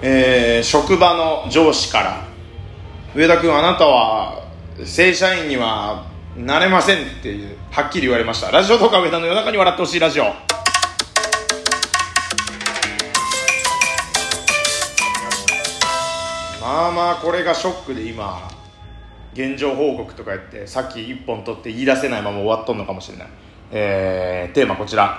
えー職場の上司から上田君あなたは正社員にはなれませんっていうはっきり言われました。ラジオとか上田の夜中に笑ってほしいラジオ。まあまあこれがショックで今現状報告とかやってさっき一本取って言い出せないまま終わっとんのかもしれない。えー、テーマこちら。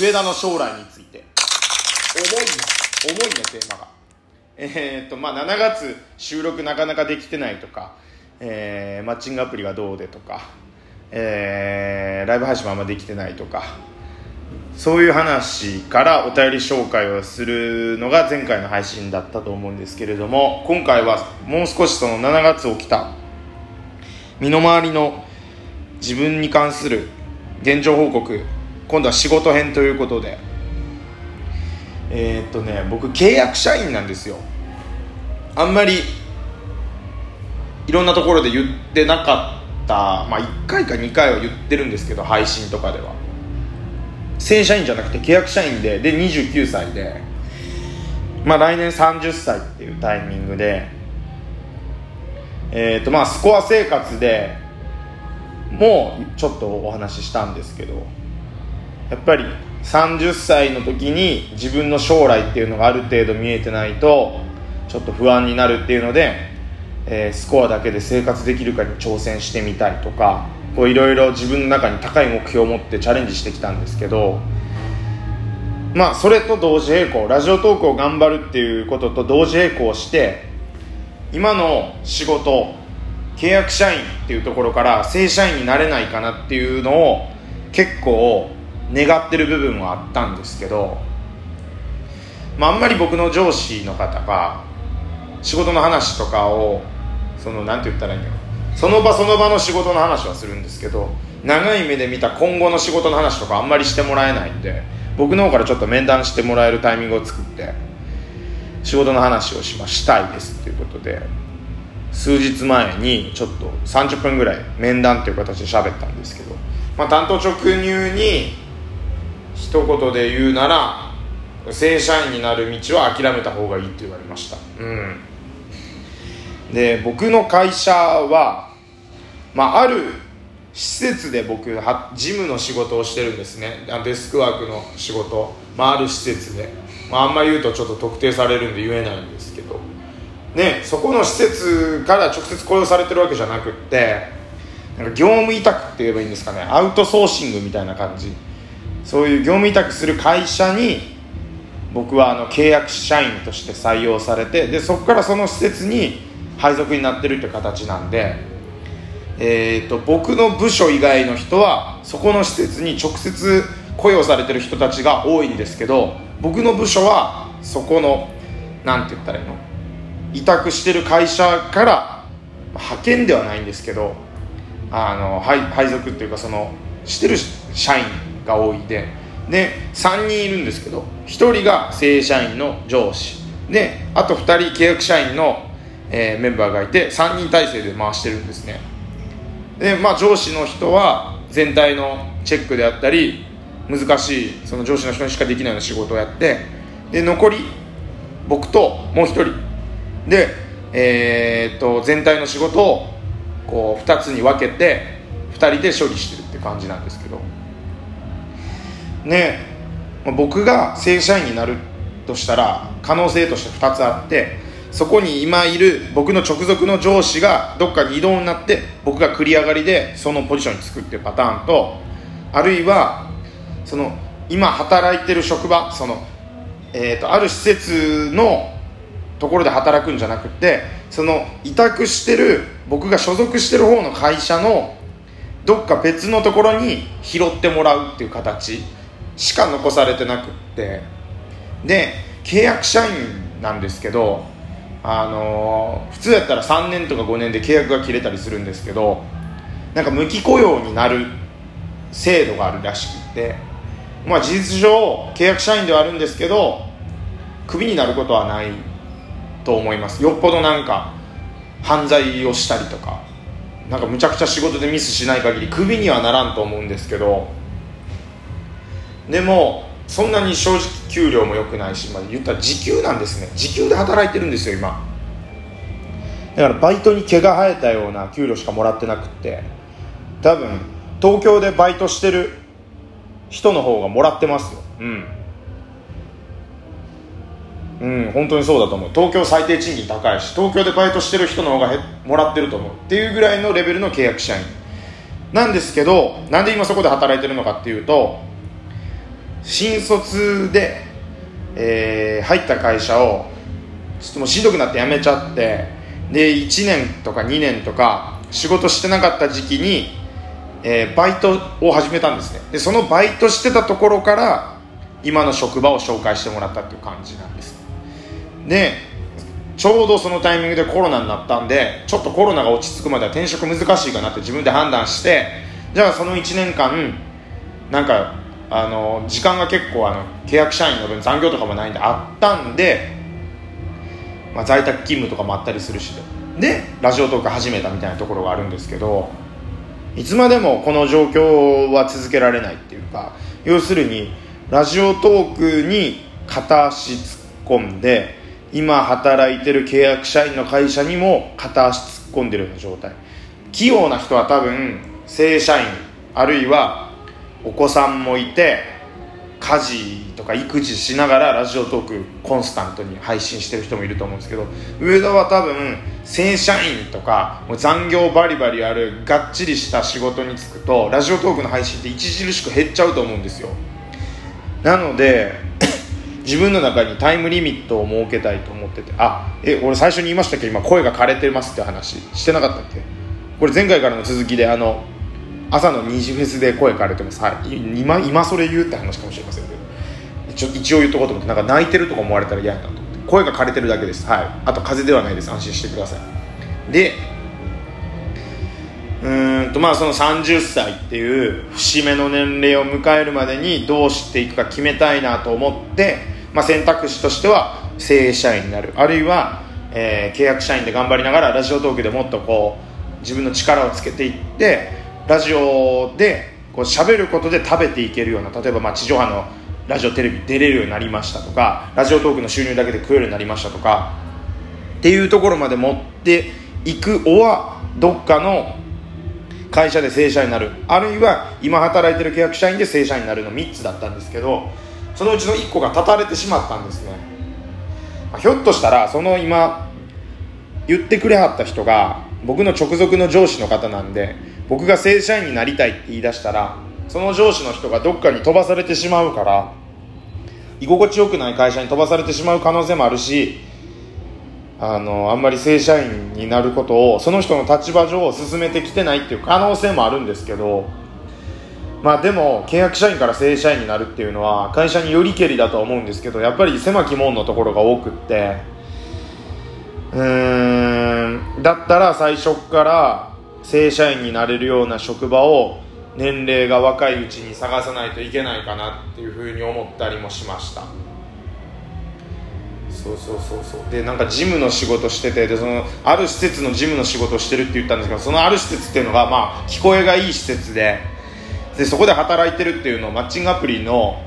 上田の将来について。重いな重いねテーマが。えー、とまあ7月収録なかなかできてないとか、えー、マッチングアプリがどうでとか、えー、ライブ配信もあんまできてないとかそういう話からお便り紹介をするのが前回の配信だったと思うんですけれども今回はもう少しその7月起きた身の回りの自分に関する現状報告今度は仕事編ということでえー、っとね僕契約社員なんですよ。あんまりいろんなところで言ってなかったまあ1回か2回は言ってるんですけど配信とかでは。正社員じゃなくて契約社員でで29歳でまあ来年30歳っていうタイミングでえーとまあ、スコア生活でもうちょっとお話ししたんですけどやっぱり30歳の時に自分の将来っていうのがある程度見えてないとちょっと不安になるっていうので、えー、スコアだけで生活できるかに挑戦してみたりとかいろいろ自分の中に高い目標を持ってチャレンジしてきたんですけどまあそれと同時並行ラジオトークを頑張るっていうことと同時並行して今の仕事契約社員っていうところから正社員になれないかなっていうのを結構願ってる部分はあったんですけど、まあ、あんまり僕の上司の方が仕事の話とかをそのなんて言ったらいいんだろう。その場その場の仕事の話はするんですけど長い目で見た今後の仕事の話とかあんまりしてもらえないんで僕の方からちょっと面談してもらえるタイミングを作って仕事の話をしましたいですっていうことで数日前にちょっと30分ぐらい面談っていう形で喋ったんですけど、まあ、担当直入に一言で言うなら正社員になる道は諦めた方がいいって言われました。うん。で僕の会社は、まあ、ある施設で僕は事務の仕事をしてるんですね。デスクワークの仕事、まあ、ある施設で、まあ、あんま言うとちょっと特定されるんで言えないんですけど。ねそこの施設から直接雇用されてるわけじゃなくってなんか業務委託って言えばいいんですかね。アウトソーシングみたいな感じ。そういう業務委託する会社に僕はあの契約社員として採用されてでそこからその施設に配属になってるって形なんで、えーと、僕の部署以外の人はそこの施設に直接雇用されてる人たちが多いんですけど僕の部署はそこの何て言ったらいいの委託してる会社から派遣ではないんですけどあの配配属っていうかそのしてる社員が多いでで3人いるんですけど1人が正社員の上司。であと2人契約社員の、えー、メンバーがいて3人体制で回してるんですね。でまあ上司の人は全体のチェックであったり難しいその上司の人にしかできないような仕事をやってで残り僕ともう1人。で、えー、っと全体の仕事をこう2つに分けて2人で処理してるって感じなんですけど。ね僕が正社員になるとしたら可能性として2つあってそこに今いる僕の直属の上司がどっかに異動になって僕が繰り上がりでそのポジションにつくっていうパターンとあるいはその今働いてる職場その、えーと、ある施設のところで働くんじゃなくてその委託してる僕が所属してる方の会社のどっか別のところに拾ってもらうっていう形。しか残されてなくって。で契約社員なんですけどあのー、普通やったら3年とか5年で契約が切れたりするんですけどなんか無期雇用になる制度があるらしくて。まあ事実上契約社員ではあるんですけどクビになることはないと思います。よっぽどなんか犯罪をしたりとかなんかむちゃくちゃ仕事でミスしない限りクビにはならんと思うんですけどでもそんなに正直給料も良くないし、まあ、言ったら時給なんですね。時給で働いてるんですよ今。だからバイトに毛が生えたような給料しかもらってなくって。多分東京でバイトしてる人の方がもらってますよ。うん。うん本当にそうだと思う。東京最低賃金高いし東京でバイトしてる人の方がもらってると思う。っていうぐらいのレベルの契約社員。なんですけどなんで今そこで働いてるのかっていうと新卒で、えー、入った会社をちょっともうしんどくなって辞めちゃってで1年とか2年とか仕事してなかった時期に、えー、バイトを始めたんですね。でそのバイトしてたところから今の職場を紹介してもらったっていう感じなんです。でちょうどそのタイミングでコロナになったんでちょっとコロナが落ち着くまでは転職難しいかなって自分で判断してじゃあその1年間なんかあの時間が結構あの契約社員の分残業とかもないんであったんで、まあ、在宅勤務とかもあったりするしで。ラジオトーク始めたみたいなところがあるんですけどいつまでもこの状況は続けられないっていうか要するにラジオトークに片足突っ込んで今働いてる契約社員の会社にも片足突っ込んでるような状態。器用な人は多分正社員あるいはお子さんもいて家事とか育児しながらラジオトークコンスタントに配信してる人もいると思うんですけど上田は多分正社員とかもう残業バリバリあるがっちりした仕事に就くとラジオトークの配信って著しく減っちゃうと思うんですよ。なので 自分の中にタイムリミットを設けたいと思っててあえ俺最初に言いましたけ？ど今声が枯れてますって話してなかったっけ？これ前回からの続きであの朝の2時フェスで声かれてます今今それ言うって話かもしれませんけど一応一応言っとこうと思ってなんか泣いてるとか思われたら嫌だなと思って。声が枯れてるだけです。はい。あと風邪ではないです。安心してください。でうんとまあその30歳っていう節目の年齢を迎えるまでにどうしていくか決めたいなと思って、まあ、選択肢としては正社員になる。あるいは、えー、契約社員で頑張りながらラジオトークでもっとこう自分の力をつけていってラジオでこう喋ることで食べていけるような例えばま地上波のラジオテレビ出れるようになりましたとかラジオトークの収入だけで食えるようになりましたとかっていうところまで持っていくおはどっかの会社で正社員になる。あるいは今働いてる契約社員で正社員になるの3つだったんですけどそのうちの1個が断たれてしまったんですね、まあ、ひょっとしたらその今言ってくれはった人が僕の直属の上司の方なんで僕が正社員になりたいって言い出したらその上司の人がどっかに飛ばされてしまうから居心地よくない会社に飛ばされてしまう可能性もあるしあのあんまり正社員になることをその人の立場上を進めてきてないっていう可能性もあるんですけどまあでも契約社員から正社員になるっていうのは会社によりけりだと思うんですけどやっぱり狭き門のところが多くってうーんだったら最初から正社員になれるような職場を年齢が若いうちに探さないといけないかなっていうふうに思ったりもしました。そうそうそうそう。でなんかジムの仕事しててでそのある施設のジムの仕事してるって言ったんですけどそのある施設っていうのがまあ聞こえがいい施設ででそこで働いてるっていうのをマッチングアプリの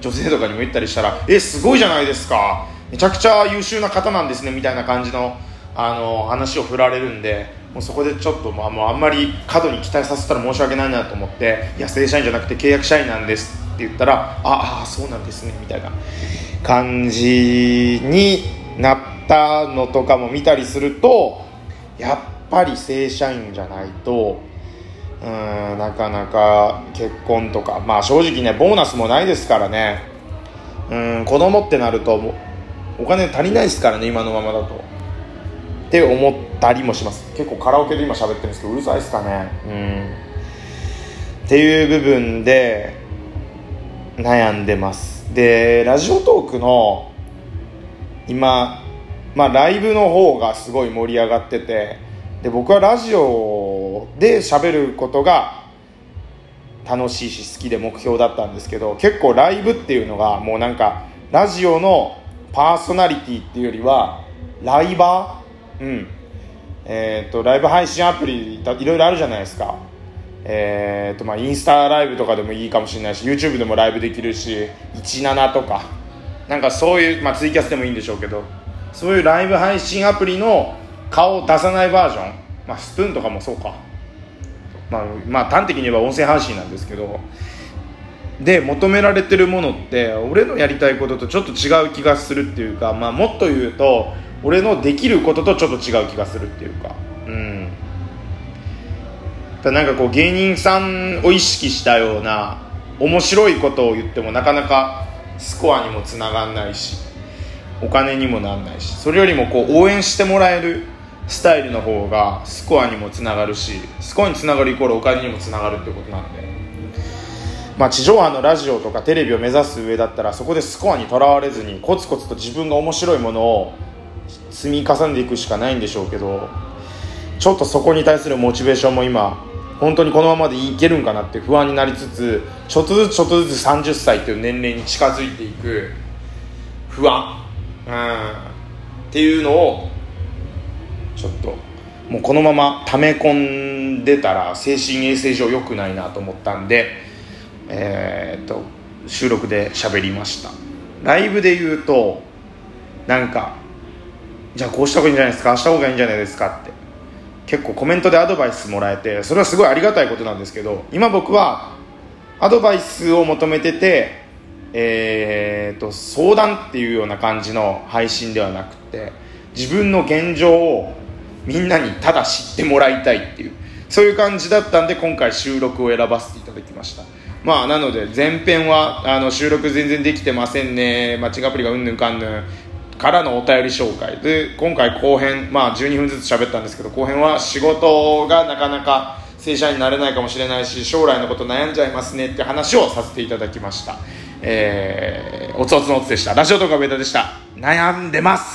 女性とかにも言ったりしたら「えすごいじゃないですか。めちゃくちゃ優秀な方なんですね」みたいな感じのあの話を振られるんでもうそこでちょっと、まあ、もうあんまり過度に期待させたら申し訳ないなと思って「いや正社員じゃなくて契約社員なんです」って言ったら「ああそうなんですね」みたいな感じになったのとかも見たりするとやっぱり正社員じゃないとうんなかなか結婚とかまあ正直ねボーナスもないですからねうん子供ってなるとお金足りないですからね今のままだと。って思たりもします。結構カラオケで今喋ってるんですけどうるさいですかね。うん。っていう部分で悩んでます。でラジオトークの今まあライブの方がすごい盛り上がっててで僕はラジオで喋ることが楽しいし好きで目標だったんですけど結構ライブっていうのがもうなんかラジオのパーソナリティっていうよりはライバー？うんえーと、ライブ配信アプリいろいろあるじゃないですか。えーとまあ、インスタライブとかでもいいかもしれないし YouTube でもライブできるし17とか。なんかそういう、まあ、ツイキャスでもいいんでしょうけど。そういうライブ配信アプリの顔を出さないバージョン、まあ、スプーンとかもそうか、まあ、まあ端的に言えば音声配信なんですけど。で求められてるものって俺のやりたいこととちょっと違う気がするっていうか、まあ、もっと言うと俺のできることとちょっと違う気がするっていうか。うん。なんかこう芸人さんを意識したような面白いことを言ってもなかなかスコアにもつながんないしお金にもなんないしそれよりもこう応援してもらえるスタイルの方がスコアにもつながるしスコアにつながるイコールお金にもつながるってことなんで、まあ、地上波のラジオとかテレビを目指す上だったらそこでスコアにとらわれずにコツコツと自分が面白いものを積み重ねていくしかないんでしょうけどちょっとそこに対するモチベーションも今本当にこのままでいけるんかなって不安になりつつちょっとずつちょっとずつ30歳っていう年齢に近づいていく不安。うん。っていうのをちょっともうこのまま溜め込んでたら精神衛生上良くないなと思ったんでえー、っと収録で喋りました。ライブで言うとなんかじゃあこうした方がいいんじゃないですかあした方がいいんじゃないですかって。結構コメントでアドバイスもらえてそれはすごいありがたいことなんですけど今僕はアドバイスを求めててえーと、相談っていうような感じの配信ではなくて自分の現状をみんなにただ知ってもらいたいっていうそういう感じだったんで今回収録を選ばせていただきました。まあなので前編はあの収録全然できてませんね。マッチングアプリがうんぬんかんぬんからのお便り紹介。で今回後編まあ12分ずつ喋ったんですけど後編は仕事がなかなか正社員になれないかもしれないし将来のこと悩んじゃいますねって話をさせていただきました。えー、おつおつのおつでした。ラジオとかベタでした。悩んでます。